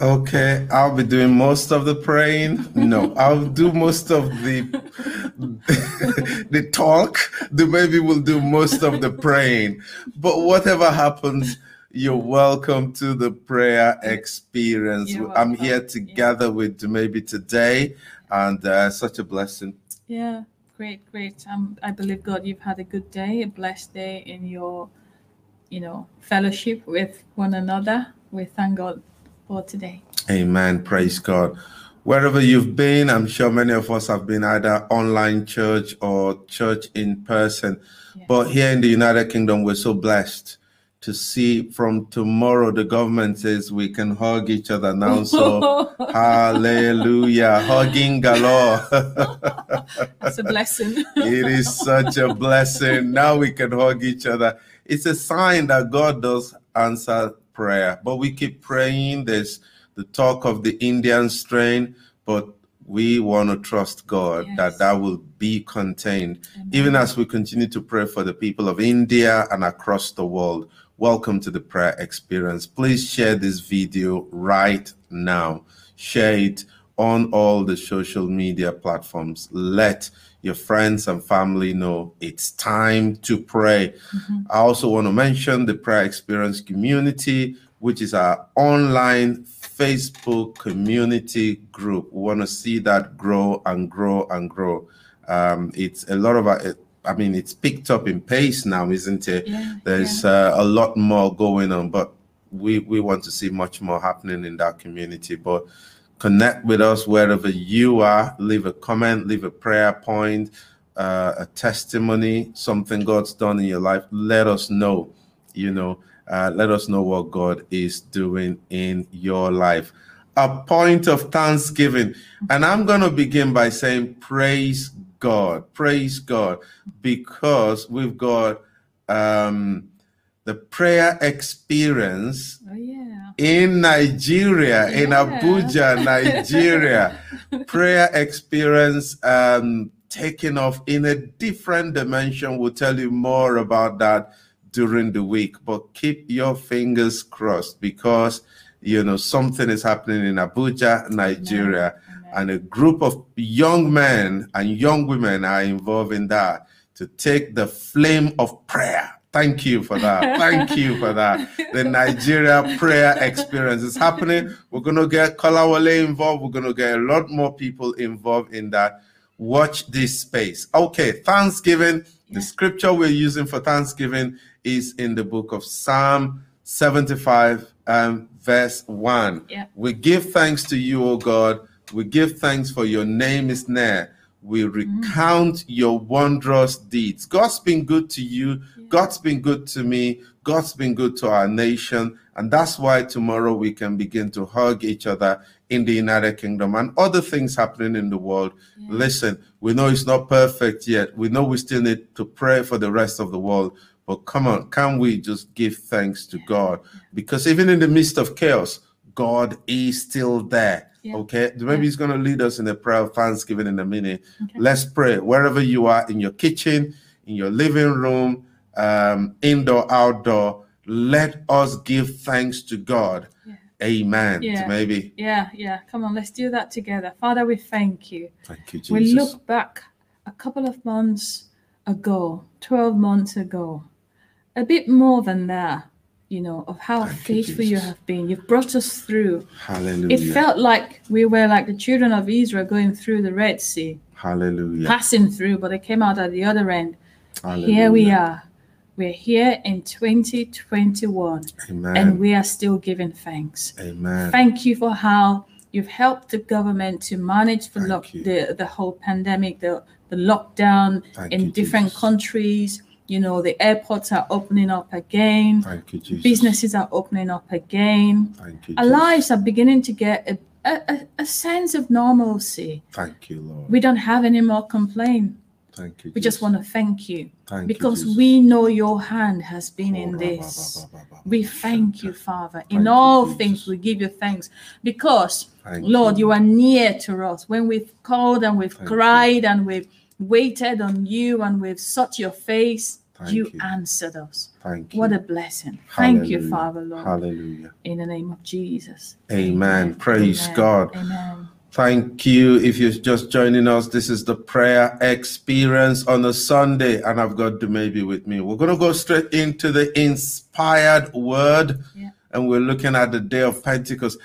Okay, I'll be doing most of the praying. No, I'll do most of the the talk. The baby will do most of the praying. But whatever happens, you're welcome to the prayer experience. I'm here together with Dumebi today, and uh, such a blessing. Yeah, great, great. Um, I believe God, you've had a good day, a blessed day in your, you know, fellowship with one another. We thank God for today. Amen. Praise God. Wherever you've been, I'm sure many of us have been either online church or church in person. Yes. But here in the United Kingdom, we're so blessed to see from tomorrow the government says we can hug each other now. So hallelujah. Hugging galore. That's a blessing. it is such a blessing. Now we can hug each other. It's a sign that God does answer prayer. But we keep praying. There's the talk of the Indian strain, but we want to trust God Yes. that that will be contained. Amen. Even as we continue to pray for the people of India and across the world, welcome to the prayer experience. Please share this video right now. Share it on all the social media platforms. Let your friends and family know it's time to pray. I also want to mention the prayer experience community, which is our online Facebook community group. We want to see that grow and grow and grow. Um, it's a lot of, our- I mean, it's picked up in pace now, isn't it? Yeah, There's uh, a lot more going on, but we we want to see much more happening in that community. But connect with us wherever you are. Leave a comment, leave a prayer point, uh, a testimony, something God's done in your life. Let us know. You know, uh, let us know what God is doing in your life. A point of thanksgiving, and I'm going to begin by saying, Praise God, praise God, because we've got um, the prayer experience Oh yeah. in Nigeria, in Abuja, Nigeria. prayer experience um, taking off in a different dimension. We'll tell you more about that during the week, but keep your fingers crossed because you know something is happening in Abuja, Nigeria, Amen. and a group of young men and young women are involved in that to take the flame of prayer. Thank you for that. Thank you for that. The Nigeria prayer experience is happening. We're going to get Kolawole involved. We're going to get a lot more people involved in that. Watch this space. Okay, Thanksgiving. The scripture we're using for Thanksgiving is in the book of Psalm 75, um, verse 1. Yeah. We give thanks to you, O God. We give thanks for your name is near. We recount your wondrous deeds. God's been good to you. God's been good to me. God's been good to our nation. And that's why tomorrow we can begin to hug each other in the United Kingdom and other things happening in the world. Listen, we know it's not perfect yet. We know we still need to pray for the rest of the world. But come on, can we just give thanks to God? Because even in the midst of chaos, God is still there. Yeah. Okay, maybe He's going to lead us in a prayer of thanksgiving in a minute. Okay. Let's pray wherever you are in your kitchen, in your living room, um, indoor, outdoor. Let us give thanks to God. Yeah. Amen. Yeah. Maybe. Yeah, yeah. Come on, let's do that together. Father, we thank you. Thank you, Jesus. We look back a couple of months ago, 12 months ago, a bit more than that, you know, of how Thank faithful you Jesus. have been. You've brought us through. Hallelujah. It felt like we were like the children of Israel going through the Red Sea, Hallelujah. passing through, but they came out at the other end. Hallelujah. Here we are. We're here in 2021 Amen. and we are still giving thanks. Amen. Thank you for how you've helped the government to manage the lock, the, the whole pandemic, the, the lockdown Thank in different Jesus. countries. You know, the airports are opening up again, Thank you, Jesus. businesses are opening up again. Thank you, Our Jesus. lives are beginning to get a, a, a- a sense of normalcy. Thank you, Lord. We don't have any more complaint. Thank you. We just want to thank you Thank because Jesus. we know your hand has been in Oh, this. ba, ba, ba, We thank you. Father. Thank In you, all things, we give you thanks because, Thank Lord, you are near to us. When we've called and we've you. cried and we've waited on you and we've sought your face, you, you. answered us. Thank you. What a blessing. Thank you, Father, Lord. Hallelujah. In the name of Jesus. Amen. Praise Amen. God. Amen. Thank you. If you're just joining us, this is the prayer experience on a Sunday, and I've got Dumebi with me. We're going to go straight into the inspired word, Yeah. and we're looking at the day of Pentecost.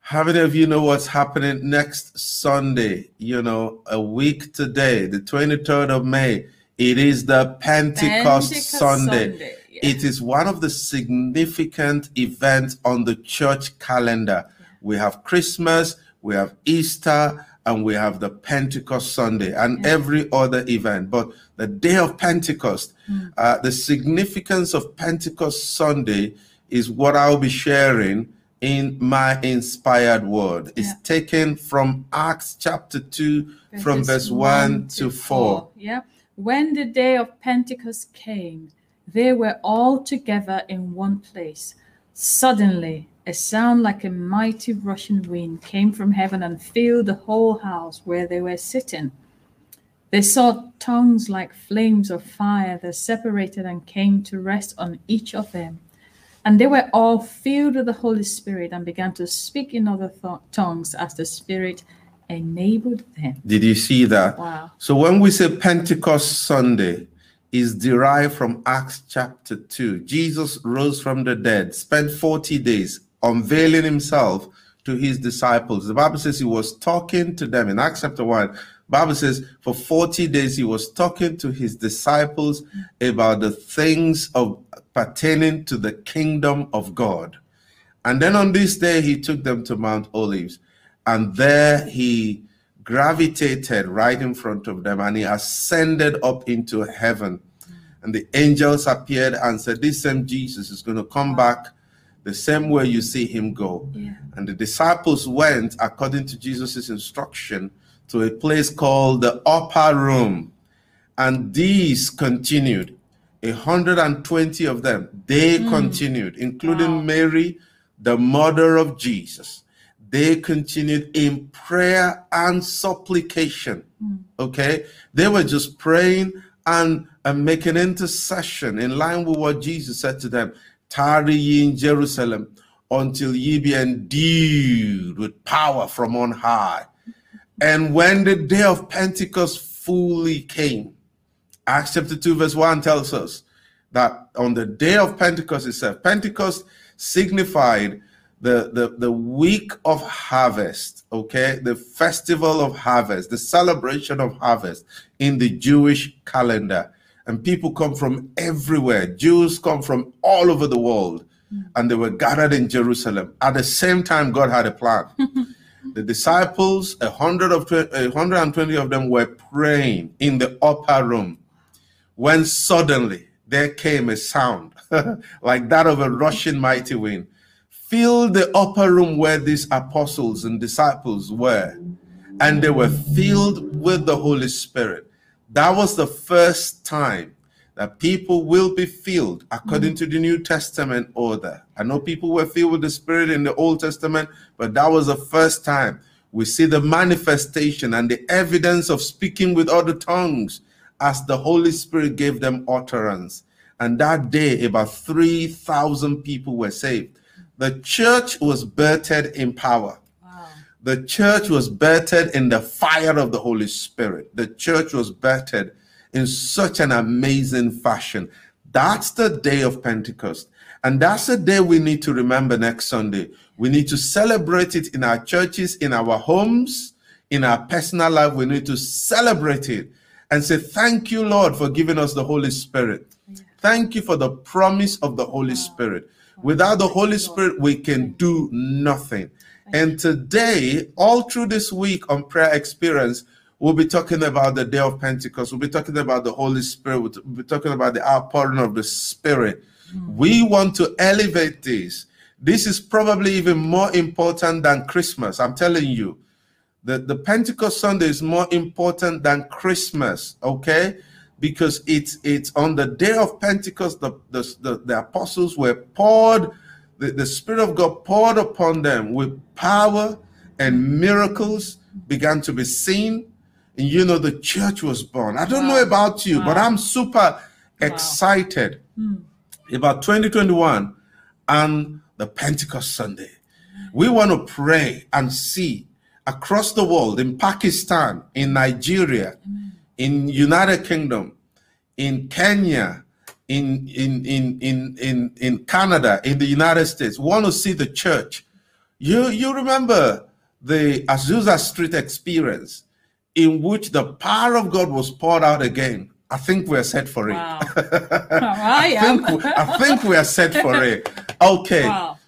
How many of you know what's happening next Sunday? You know, a week today, the 23rd of May, it is the Pentecost, Pentecost Sunday. Yeah. It is one of the significant events on the church calendar. We have Christmas, we have Easter, and we have the Pentecost Sunday and Yeah. every other event. But the day of Pentecost, Mm. uh, the significance of Pentecost Sunday is what I'll be sharing in my inspired word. It's Yeah. taken from Acts chapter 2, from verse 1 to 4. Yeah. When the day of Pentecost came, they were all together in one place. Suddenly, a sound like a mighty rushing wind came from heaven and filled the whole house where they were sitting. They saw tongues like flames of fire that separated and came to rest on each of them. And they were all filled with the Holy Spirit and began to speak in other th- tongues as the Spirit enabled them. Did you see that? Wow. So when we say Pentecost Sunday, is derived from Acts chapter 2. Jesus rose from the dead, spent 40 days unveiling himself to his disciples. The Bible says he was talking to them in Acts chapter 1. Bible says for 40 days he was talking to his disciples about the things of pertaining to the kingdom of God. And then on this day, he took them to Mount Olives. And there he gravitated right in front of them and he ascended up into heaven. And the angels appeared and said, This same Jesus is going to come back the same way you see him go. Yeah. And the disciples went, according to Jesus' instruction, to a place called the upper room. And these continued. 120 of them, they mm. continued, including Wow. Mary, the mother of Jesus. They continued in prayer and supplication. Mm. Okay? They were just praying and, and making intercession in line with what Jesus said to them Tarry ye in Jerusalem until ye be endued with power from on high. And when the day of Pentecost fully came, Acts chapter 2, verse 1 tells us that on the day of Pentecost itself, Pentecost signified the, the, the week of harvest, okay? The festival of harvest, the celebration of harvest in the Jewish calendar. And people come from everywhere. Jews come from all over the world, mm. and they were gathered in Jerusalem. At the same time, God had a plan. the disciples, a hundred of a hundred and twenty of them, were praying in the upper room when suddenly there came a sound like that of a rushing mighty wind, filled the upper room where these apostles and disciples were, and they were filled with the Holy Spirit. That was the first time that people will be filled according mm-hmm. to the New Testament order. I know people were filled with the Spirit in the Old Testament, but that was the first time we see the manifestation and the evidence of speaking with other tongues as the Holy Spirit gave them utterance. And that day, about 3,000 people were saved. The church was birthed in power. The church was birthed in the fire of the Holy Spirit. The church was birthed in such an amazing fashion. That's the day of Pentecost. And that's the day we need to remember next Sunday. We need to celebrate it in our churches, in our homes, in our personal life. We need to celebrate it and say, Thank you, Lord, for giving us the Holy Spirit. Thank you for the promise of the Holy Spirit. Without the Holy Spirit, we can do nothing. And today, all through this week on prayer experience, we'll be talking about the day of Pentecost. We'll be talking about the Holy Spirit. We'll be talking about the outpouring of the Spirit. Hmm. We want to elevate this. This is probably even more important than Christmas. I'm telling you. The, the Pentecost Sunday is more important than Christmas, okay? Because it's it's on the day of Pentecost, the, the, the, the apostles were poured, the, the Spirit of God poured upon them with power and miracles began to be seen. And you know, the church was born. I don't know about you, but I'm super excited Mm. about 2021 and the Pentecost Sunday. We want to pray and see across the world in Pakistan, in Nigeria, in United Kingdom, in Kenya, in in in in in, in Canada, in the United States. Want to see the church. You you remember the Azusa Street experience in which the power of God was poured out again. I think we're set for it. Wow. Oh, I am. think, we- I think we are set for it. Okay, Wow.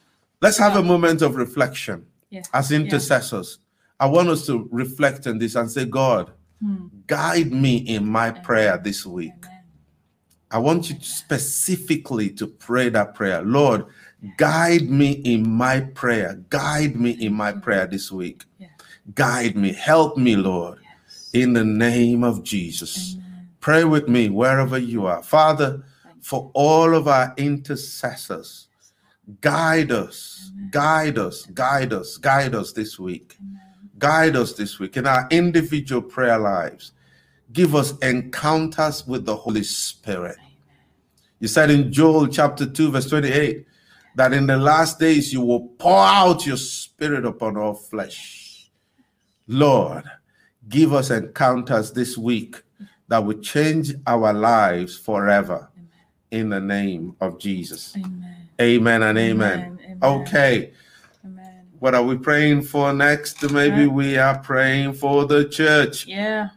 let's have a moment of reflection Yeah. as intercessors. I want us to reflect on this and say, God, hmm. guide me in my prayer this week. Amen. I want you specifically to pray that prayer. Lord, guide me in my prayer. Guide me in my prayer this week. Yeah. Guide me. Help me, Lord, in the name of Jesus. Pray with me wherever you are. Father, for all of our intercessors, guide us, guide us, guide us, guide us this week. Guide us this week in our individual prayer lives. Give us encounters with the Holy Spirit. You said in Joel chapter 2, verse 28, that in the last days you will pour out your spirit upon all flesh. Lord, give us encounters this week that will change our lives forever in the name of Jesus. Amen. Amen and amen. Amen, amen. Okay, Amen. what are we praying for next? Maybe we are praying for the church. Yeah.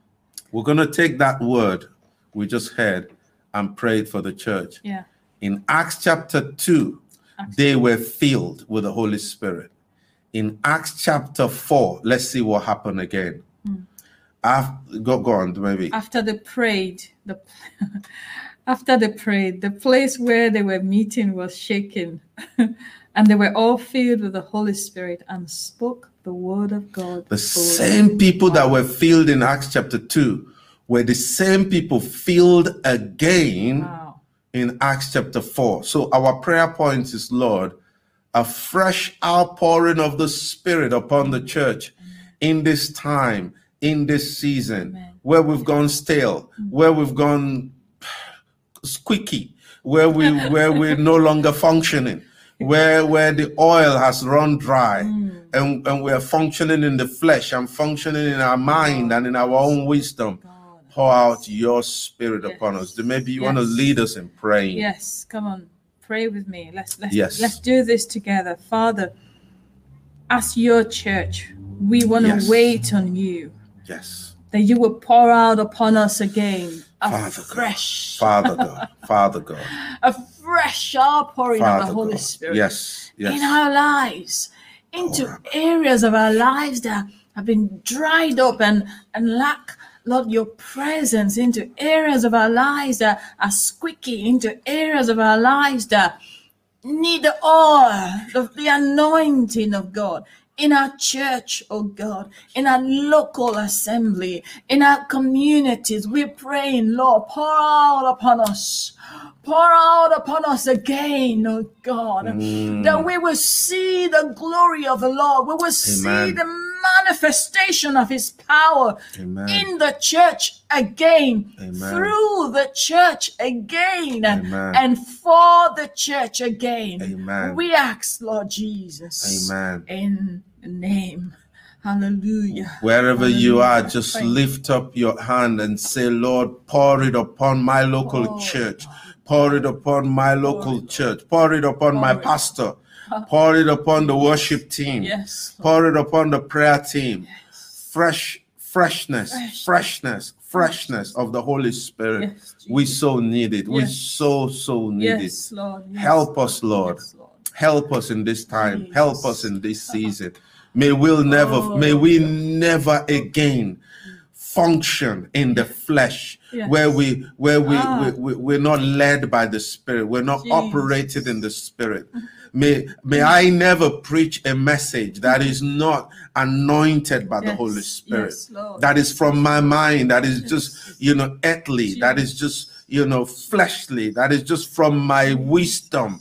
We're going to take that word we just heard and prayed for the church. Yeah. In Acts chapter 2, they were filled with the Holy Spirit. In Acts chapter 4, let's see what happened again. Hmm. Af- go, go on, Dumebi. After they prayed, the after they prayed, the place where they were meeting was shaken, and they were all filled with the Holy Spirit and spoke the word of God. The same people that were filled in Acts chapter 2 were the same people filled again Wow. in Acts chapter 4. So our prayer point is, Lord, a fresh outpouring of the Spirit upon the church in this time, in this season, Amen. where we've gone stale, mm. where we've gone squeaky, where we where we're no longer functioning, where where the oil has run dry, mm. and, and we're functioning in the flesh and functioning in our mind and in our own wisdom. God. Pour out your spirit Yes. upon us. Maybe you want to lead us in praying. Yes, come on. Pray with me. Let's let's Yes. let's do this together. Father, as your church, we want to Yes. wait on you. Yes. That you will pour out upon us again a Father God. fresh, Father God. Father God. a fresh outpouring of Father the Holy God. Spirit Yes. in our lives, into oh, areas of our lives that have been dried up and, and lack, Lord, your presence, into areas of our lives that are squeaky, into areas of our lives that need the oil, the, the anointing of God. In our church, oh God, in our local assembly, in our communities, we're praying, Lord, pour out upon us, pour out upon us again, oh God, Mm. that we will see the glory of the Lord. We will see the manifestation of His power Amen. in the church again, Amen. through the church again, Amen. and for the church again. Amen. We ask, Lord Jesus, Amen. in the name. Hallelujah. Wherever you are, just Thank lift up your hand and say, Lord, pour it upon my local oh, Pour it, church. Pour it upon my local church. Pour it upon my it. pastor. Pour it upon the worship team. Yes. Lord. Pour it upon the prayer team. Fresh, freshness, Fresh. freshness, freshness of the Holy Spirit. Yes, we so need it. We so, so need Yes, it. Lord. Yes. Help us, Lord. Yes, Lord. Help us in this time. Help us in this season. May we'll never, Oh. may we never again function in the flesh Yes. where we where we, Ah. we, we we're not led by the spirit we're not operated in the spirit may may i never preach a message that is not anointed by the holy spirit. Yes, that is from my mind that is just you know earthly that is just you know fleshly that is just from my wisdom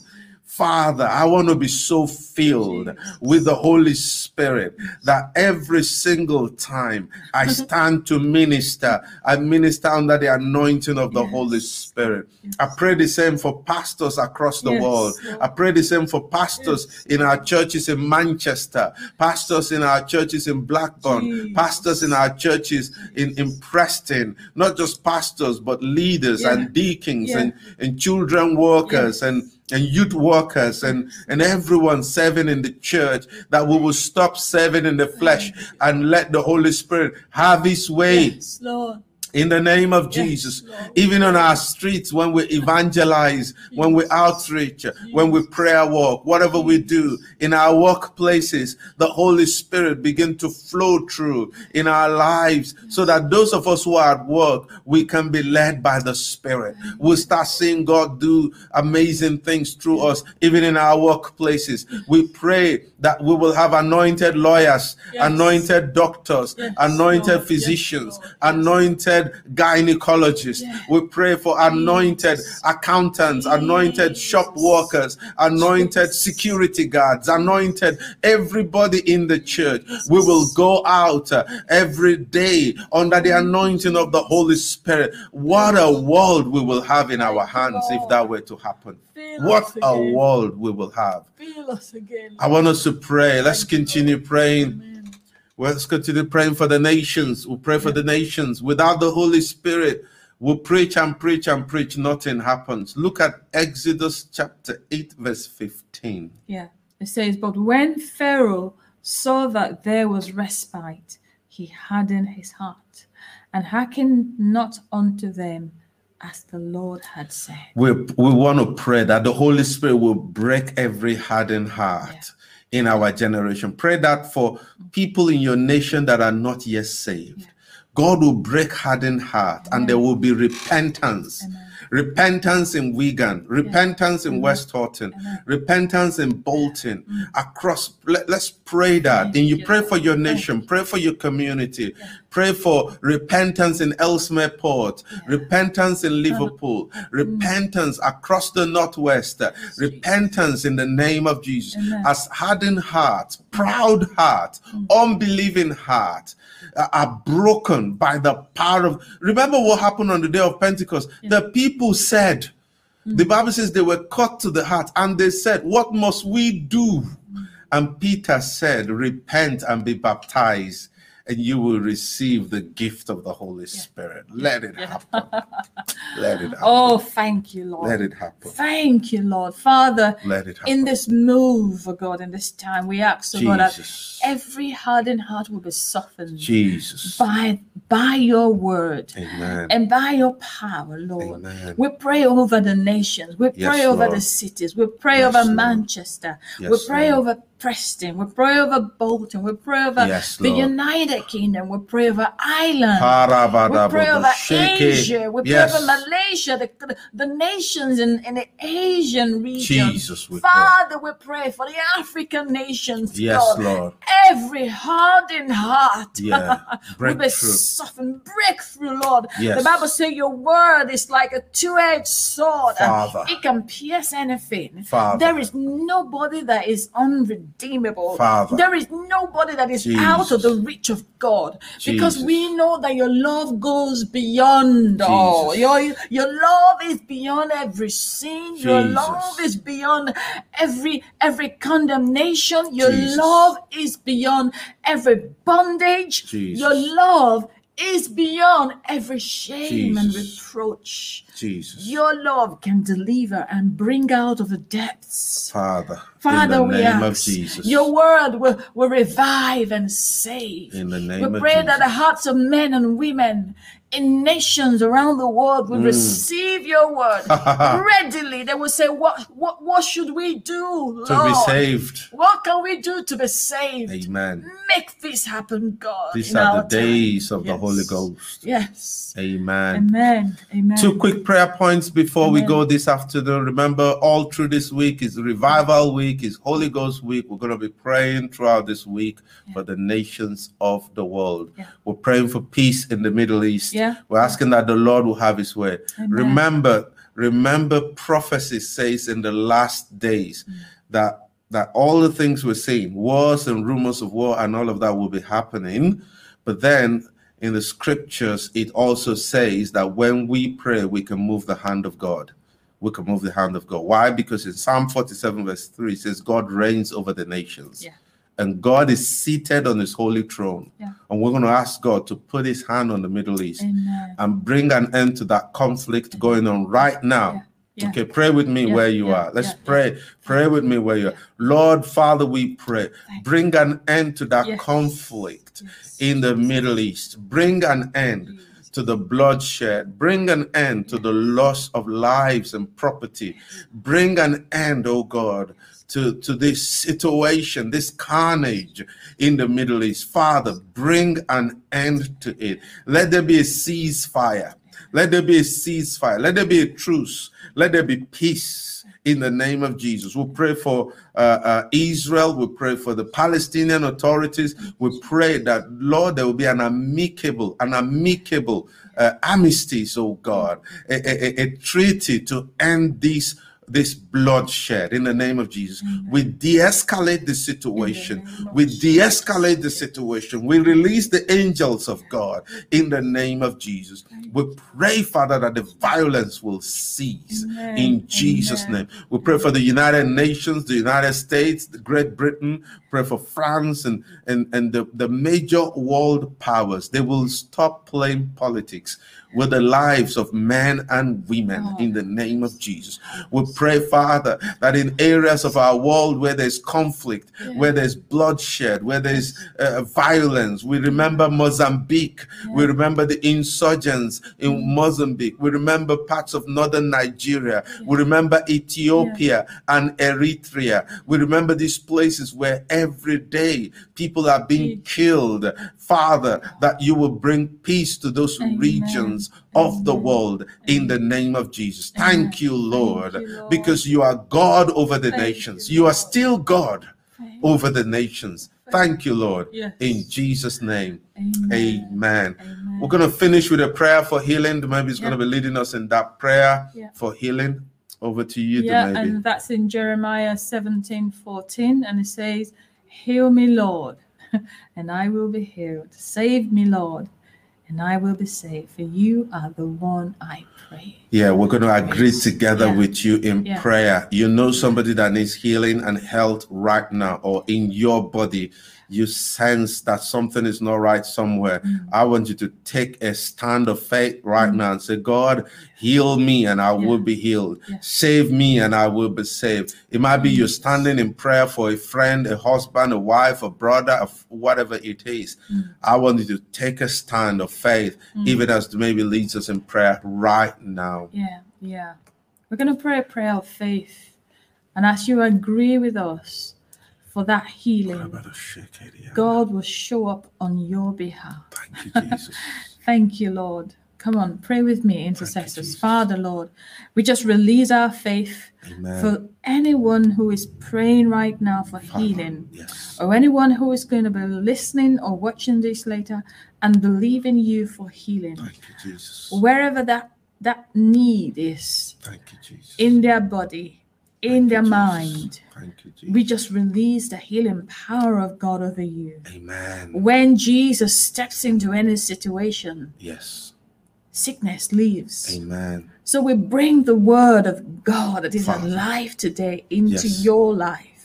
Father, I want to be so filled with the Holy Spirit that every single time I mm-hmm. stand to minister, I minister under the anointing of the Yes. Holy Spirit. I pray the same for pastors across the Yes, world. I pray the same for pastors in our churches in Manchester, pastors in our churches in Blackburn, Jesus. pastors in our churches in, in Preston, not just pastors, but leaders Yeah. and deacons Yeah. and, and children workers Yes. and and youth workers and and everyone serving in the church that we will stop serving in the flesh and let the holy spirit have his way Yes, Lord. In the name of Jesus. Even on our streets, when we evangelize, when we outreach, when we prayer walk, whatever we do in our workplaces, the Holy Spirit begin to flow through in our lives so that those of us who are at work, we can be led by the Spirit. We'll start seeing God do amazing things through us, even in our workplaces. We pray that we will have anointed lawyers, Yes. anointed doctors, Yes, anointed physicians, Lord. Yes. anointed gynecologists. Yes. We pray for anointed Jesus. accountants, anointed shop workers, anointed security guards, anointed everybody in the church. We will go out uh, every day under the anointing of the Holy Spirit. What a world we will have in our hands if that were to happen. What a world we will have. Fill us again. I want us to pray. Let's continue praying. Let's continue praying for the nations. We pray for the nations. Without the Holy Spirit, we preach and preach and preach, nothing happens. Look at Exodus chapter 8, verse 15. Yeah. It says, But when Pharaoh saw that there was respite, he hardened his heart and hearkened not unto them as the Lord had said. We, we want to pray that the Holy Spirit will break every hardened heart in our generation. Pray that for people in your nation that are not yet saved. God will break hardened heart and there will be repentance. Amen. Repentance in Wigan, repentance in Amen. Westhoughton, Amen. repentance in Bolton, across. Let, us pray that. Then you pray for your nation, pray for your community, pray for repentance in Ellesmere Port, repentance in Liverpool, repentance across the Northwest, repentance in the name of Jesus. As hardened hearts, proud hearts, unbelieving hearts uh, are broken by the power of. Remember what happened on the day of Pentecost? The people said, mm. the Bible says they were cut to the heart and they said, What must we do? Mm. And Peter said, Repent and be baptized, and you will receive the gift of the Holy Spirit. Let it happen. Let it oh, happen. Oh, thank you, Lord. Let it happen. Thank you, Lord. Father, Let it happen. in this move, oh God, in this time, we ask, oh God, that every hardened heart will be softened Jesus. by, by your word. Amen. and by your power, Lord. Amen. We pray over the nations. We Yes, pray over Lord. the cities. We pray Yes, over Lord. Manchester. we pray Lord. over Preston. We pray over Bolton. We pray over Yes, the United Kingdom. We pray over Ireland. We pray over. Asia. We pray Yes. over Malaysia, the, the nations in, in the Asian region. Jesus, we pray. Father, we pray for the African nations. Yes, God. Lord. Every hardened heart Yeah. will be Breakthrough. softened. Breakthrough, Lord. Yes. The Bible says your word is like a two-edged sword. Father. It can pierce anything. Father. There is nobody that is unredeemable. Father. There is nobody that is out of the reach of God. Because we know that your love goes beyond all. Your, your love is beyond every sin. Your love is beyond every every condemnation. Your Jesus. love is beyond every bondage. Jesus. Your love is beyond every shame and reproach. Jesus. Your love can deliver and bring out of the depths. Father. Father, in the we name of ask Jesus. your word will, will revive and save. In the name we of pray that the hearts of men and women in nations around the world Mm. will receive your word readily. They will say, What what what should we do? to be Lord? saved. What can we do to be saved? Amen. Make this happen, God. These are the days time. of the Holy Ghost. Yes. Amen. Amen. Amen. Two quick prayer points before we go this afternoon. Remember, all through this week is Revival Week, is Holy Ghost Week. We're going to be praying throughout this week for the nations of the world. Yeah. We're praying for peace in the Middle East. Yeah. We're asking that the Lord will have his way. Amen. Remember, remember prophecy says in the last days mm. that that all the things we're seeing, wars and rumors of war and all of that will be happening. But then in the scriptures, it also says that when we pray, we can move the hand of God. We can move the hand of God. Why? Because in Psalm 47, verse 3, it says, God reigns over the nations. Yeah. And God is seated on his holy throne. Yeah. And we're going to ask God to put his hand on the Middle East Amen. and bring an end to that conflict going on right now. Yeah. Okay, pray with me Yeah, where you are. Let's pray. Pray with me where you are. Lord, Father, we pray. Bring an end to that Yes. conflict Yes. in the Middle East. Bring an end to the bloodshed. Bring an end to the loss of lives and property. Bring an end, oh God, to, to this situation, this carnage in the Middle East. Father, bring an end to it. Let there be a ceasefire. Let there be a ceasefire. Let there be a truce. Let there be peace in the name of Jesus. We pray for uh, uh, Israel. We pray for the Palestinian authorities. We pray that, Lord, there will be an amicable, an amicable uh, armistice, oh God, a- a- a treaty to end this this bloodshed in the name of Jesus. We de-escalate the situation. of We de-escalate the situation. We release the angels of God in the name of Jesus. We pray, Father, that the violence will cease Amen. in Jesus' Amen. name. We pray for the United Nations, the United States, the Great Britain, pray for France and, and, and the, the major world powers. They will stop playing politics with the lives of men and women God. in the name of Jesus. We pray, Father, that in areas of our world where there's conflict, where there's bloodshed, where there's uh, violence, we remember Mozambique, we remember the insurgents in Mozambique, we remember parts of northern Nigeria, we remember Ethiopia and Eritrea, we remember these places where every day people are being killed. Father, that you will bring peace to those Amen. regions of the world in the name of Jesus. Thank you, Lord, you, Lord. because you are God over the Thank nations. you, You are still God Thank over the nations. Thank you, Lord. Yes. In Jesus' name. Amen. Amen. Amen. We're going to finish with a prayer for healing. Maybe it's going to be leading us in that prayer Yeah. for healing. Over to you, yeah, and that's in Jeremiah 17 14, and it says, Heal me, Lord, and I will be healed. Save me, Lord, and I will be saved. For you are the one I pray. Yeah, we're going to agree together Yeah. with you in Yeah. prayer. You know somebody that needs healing and health right now, or in your body, you sense that something is not right somewhere. Mm. I want you to take a stand of faith right now and say, God, heal me and I will be healed. Yeah. Save me and I will be saved. It might be you're standing in prayer for a friend, a husband, a wife, a brother, whatever it is. Mm. I want you to take a stand of faith, even as Dumebi leads us in prayer right now. Yeah, yeah. We're going to pray a prayer of faith. And as you agree with us for that healing, God will show up on your behalf. Thank you, Jesus. Thank you, Lord. Come on, pray with me, intercessors. Jesus. Father, Lord, we just release our faith Amen. for anyone who is praying right now for Father, healing, Yes. or anyone who is going to be listening or watching this later and believing you for healing. Thank you, Jesus. Wherever that, that need is Thank you, Jesus. in their body, in their Jesus. mind, Thank you, Jesus. we just release the healing power of God over you. Amen. When Jesus steps into any situation, Yes. sickness leaves. Amen. So we bring the word of God that is Father. alive today into Yes. your life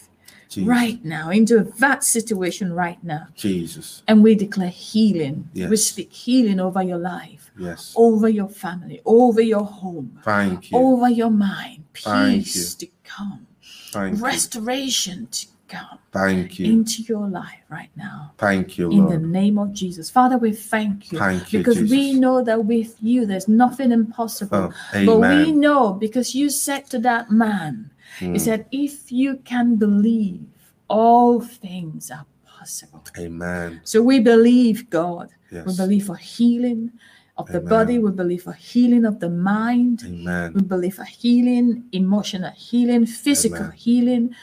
Jesus. right now, into that situation right now. Jesus. And we declare healing. Yes. We speak healing over your life, Yes. over your family, over your home, Thank you. over your mind. Peace to come, Thank you. restoration to come Thank you. into your life right now. Thank you, In the name of Jesus. Father, we thank you. Thank you, because we know that with you there's nothing impossible. Oh, But we know because you said to that man, Mm. you said, if you can believe, all things are possible. Amen. So we believe, God. We believe for healing of the body. We believe for healing of the mind. Amen. We believe for healing, emotional healing, physical Amen. healing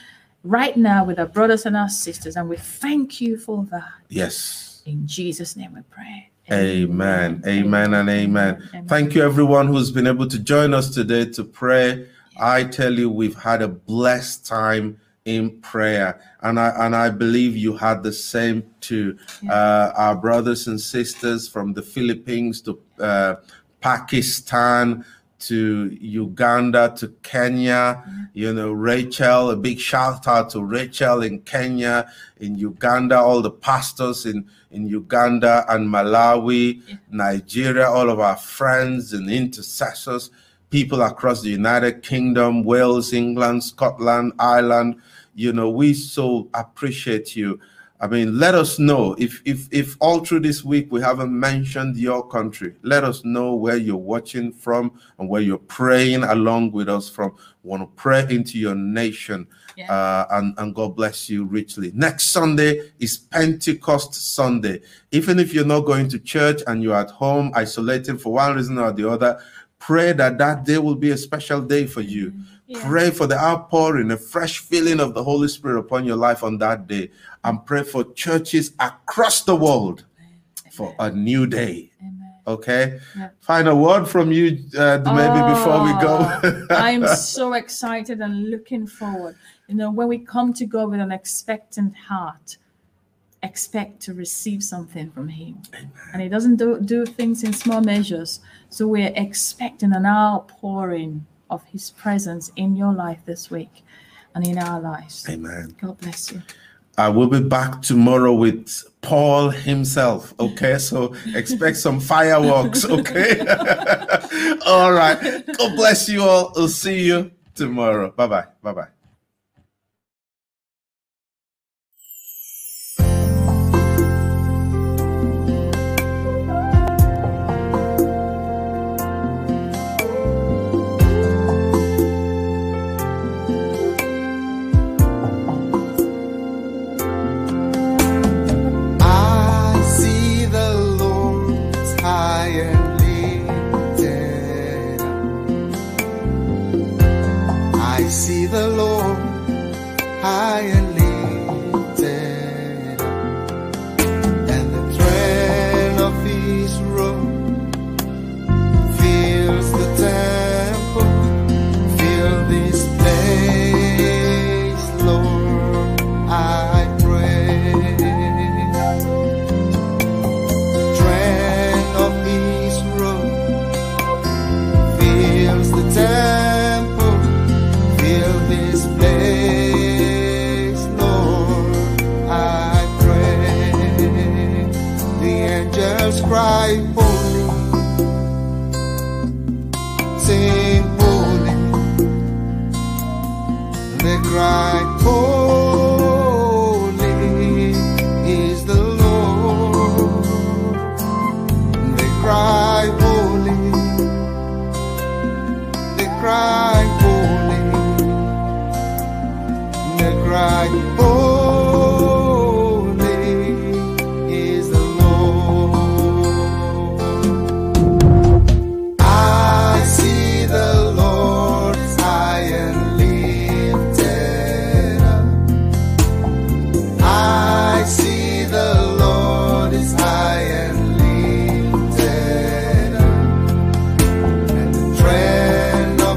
right now with our brothers and our sisters. And we thank you for that. Yes. In Jesus' name we pray. Amen. Amen and amen. Amen. Thank you, everyone who's been able to join us today to pray. I tell you, we've had a blessed time in prayer, and I and I believe you had the same too. Yeah. Uh, our brothers and sisters from the Philippines to uh, Pakistan to Uganda to Kenya. You know, Rachel, a big shout out to Rachel in Kenya, in Uganda, all the pastors in, in Uganda and Malawi, Yeah. Nigeria, all of our friends and intercessors, people across the United Kingdom, Wales, England, Scotland, Ireland. You know, we so appreciate you. I mean, let us know if if if all through this week we haven't mentioned your country. Let us know where you're watching from and where you're praying along with us from. Want to pray into your nation, Yeah. uh, and and God bless you richly. Next Sunday is Pentecost Sunday. Even if you're not going to church and you're at home isolated for one reason or the other, pray that that day will be a special day for you. Yeah. Pray for the outpouring, a fresh feeling of the Holy Spirit upon your life on that day. And pray for churches across the world for a new day. Amen. Okay? Yeah. Final word from you, uh, Dumebi before we go. I'm so excited and looking forward. You know, when we come to God with an expectant heart, expect to receive something from Him. And He doesn't do, do things in small measures. So we're expecting an outpouring of His presence in your life this week and in our lives. Amen. God bless you. I will be back tomorrow with Paul himself. Okay, so expect some fireworks. Okay, all right. God bless you all. I'll see you tomorrow. Bye bye. Bye bye.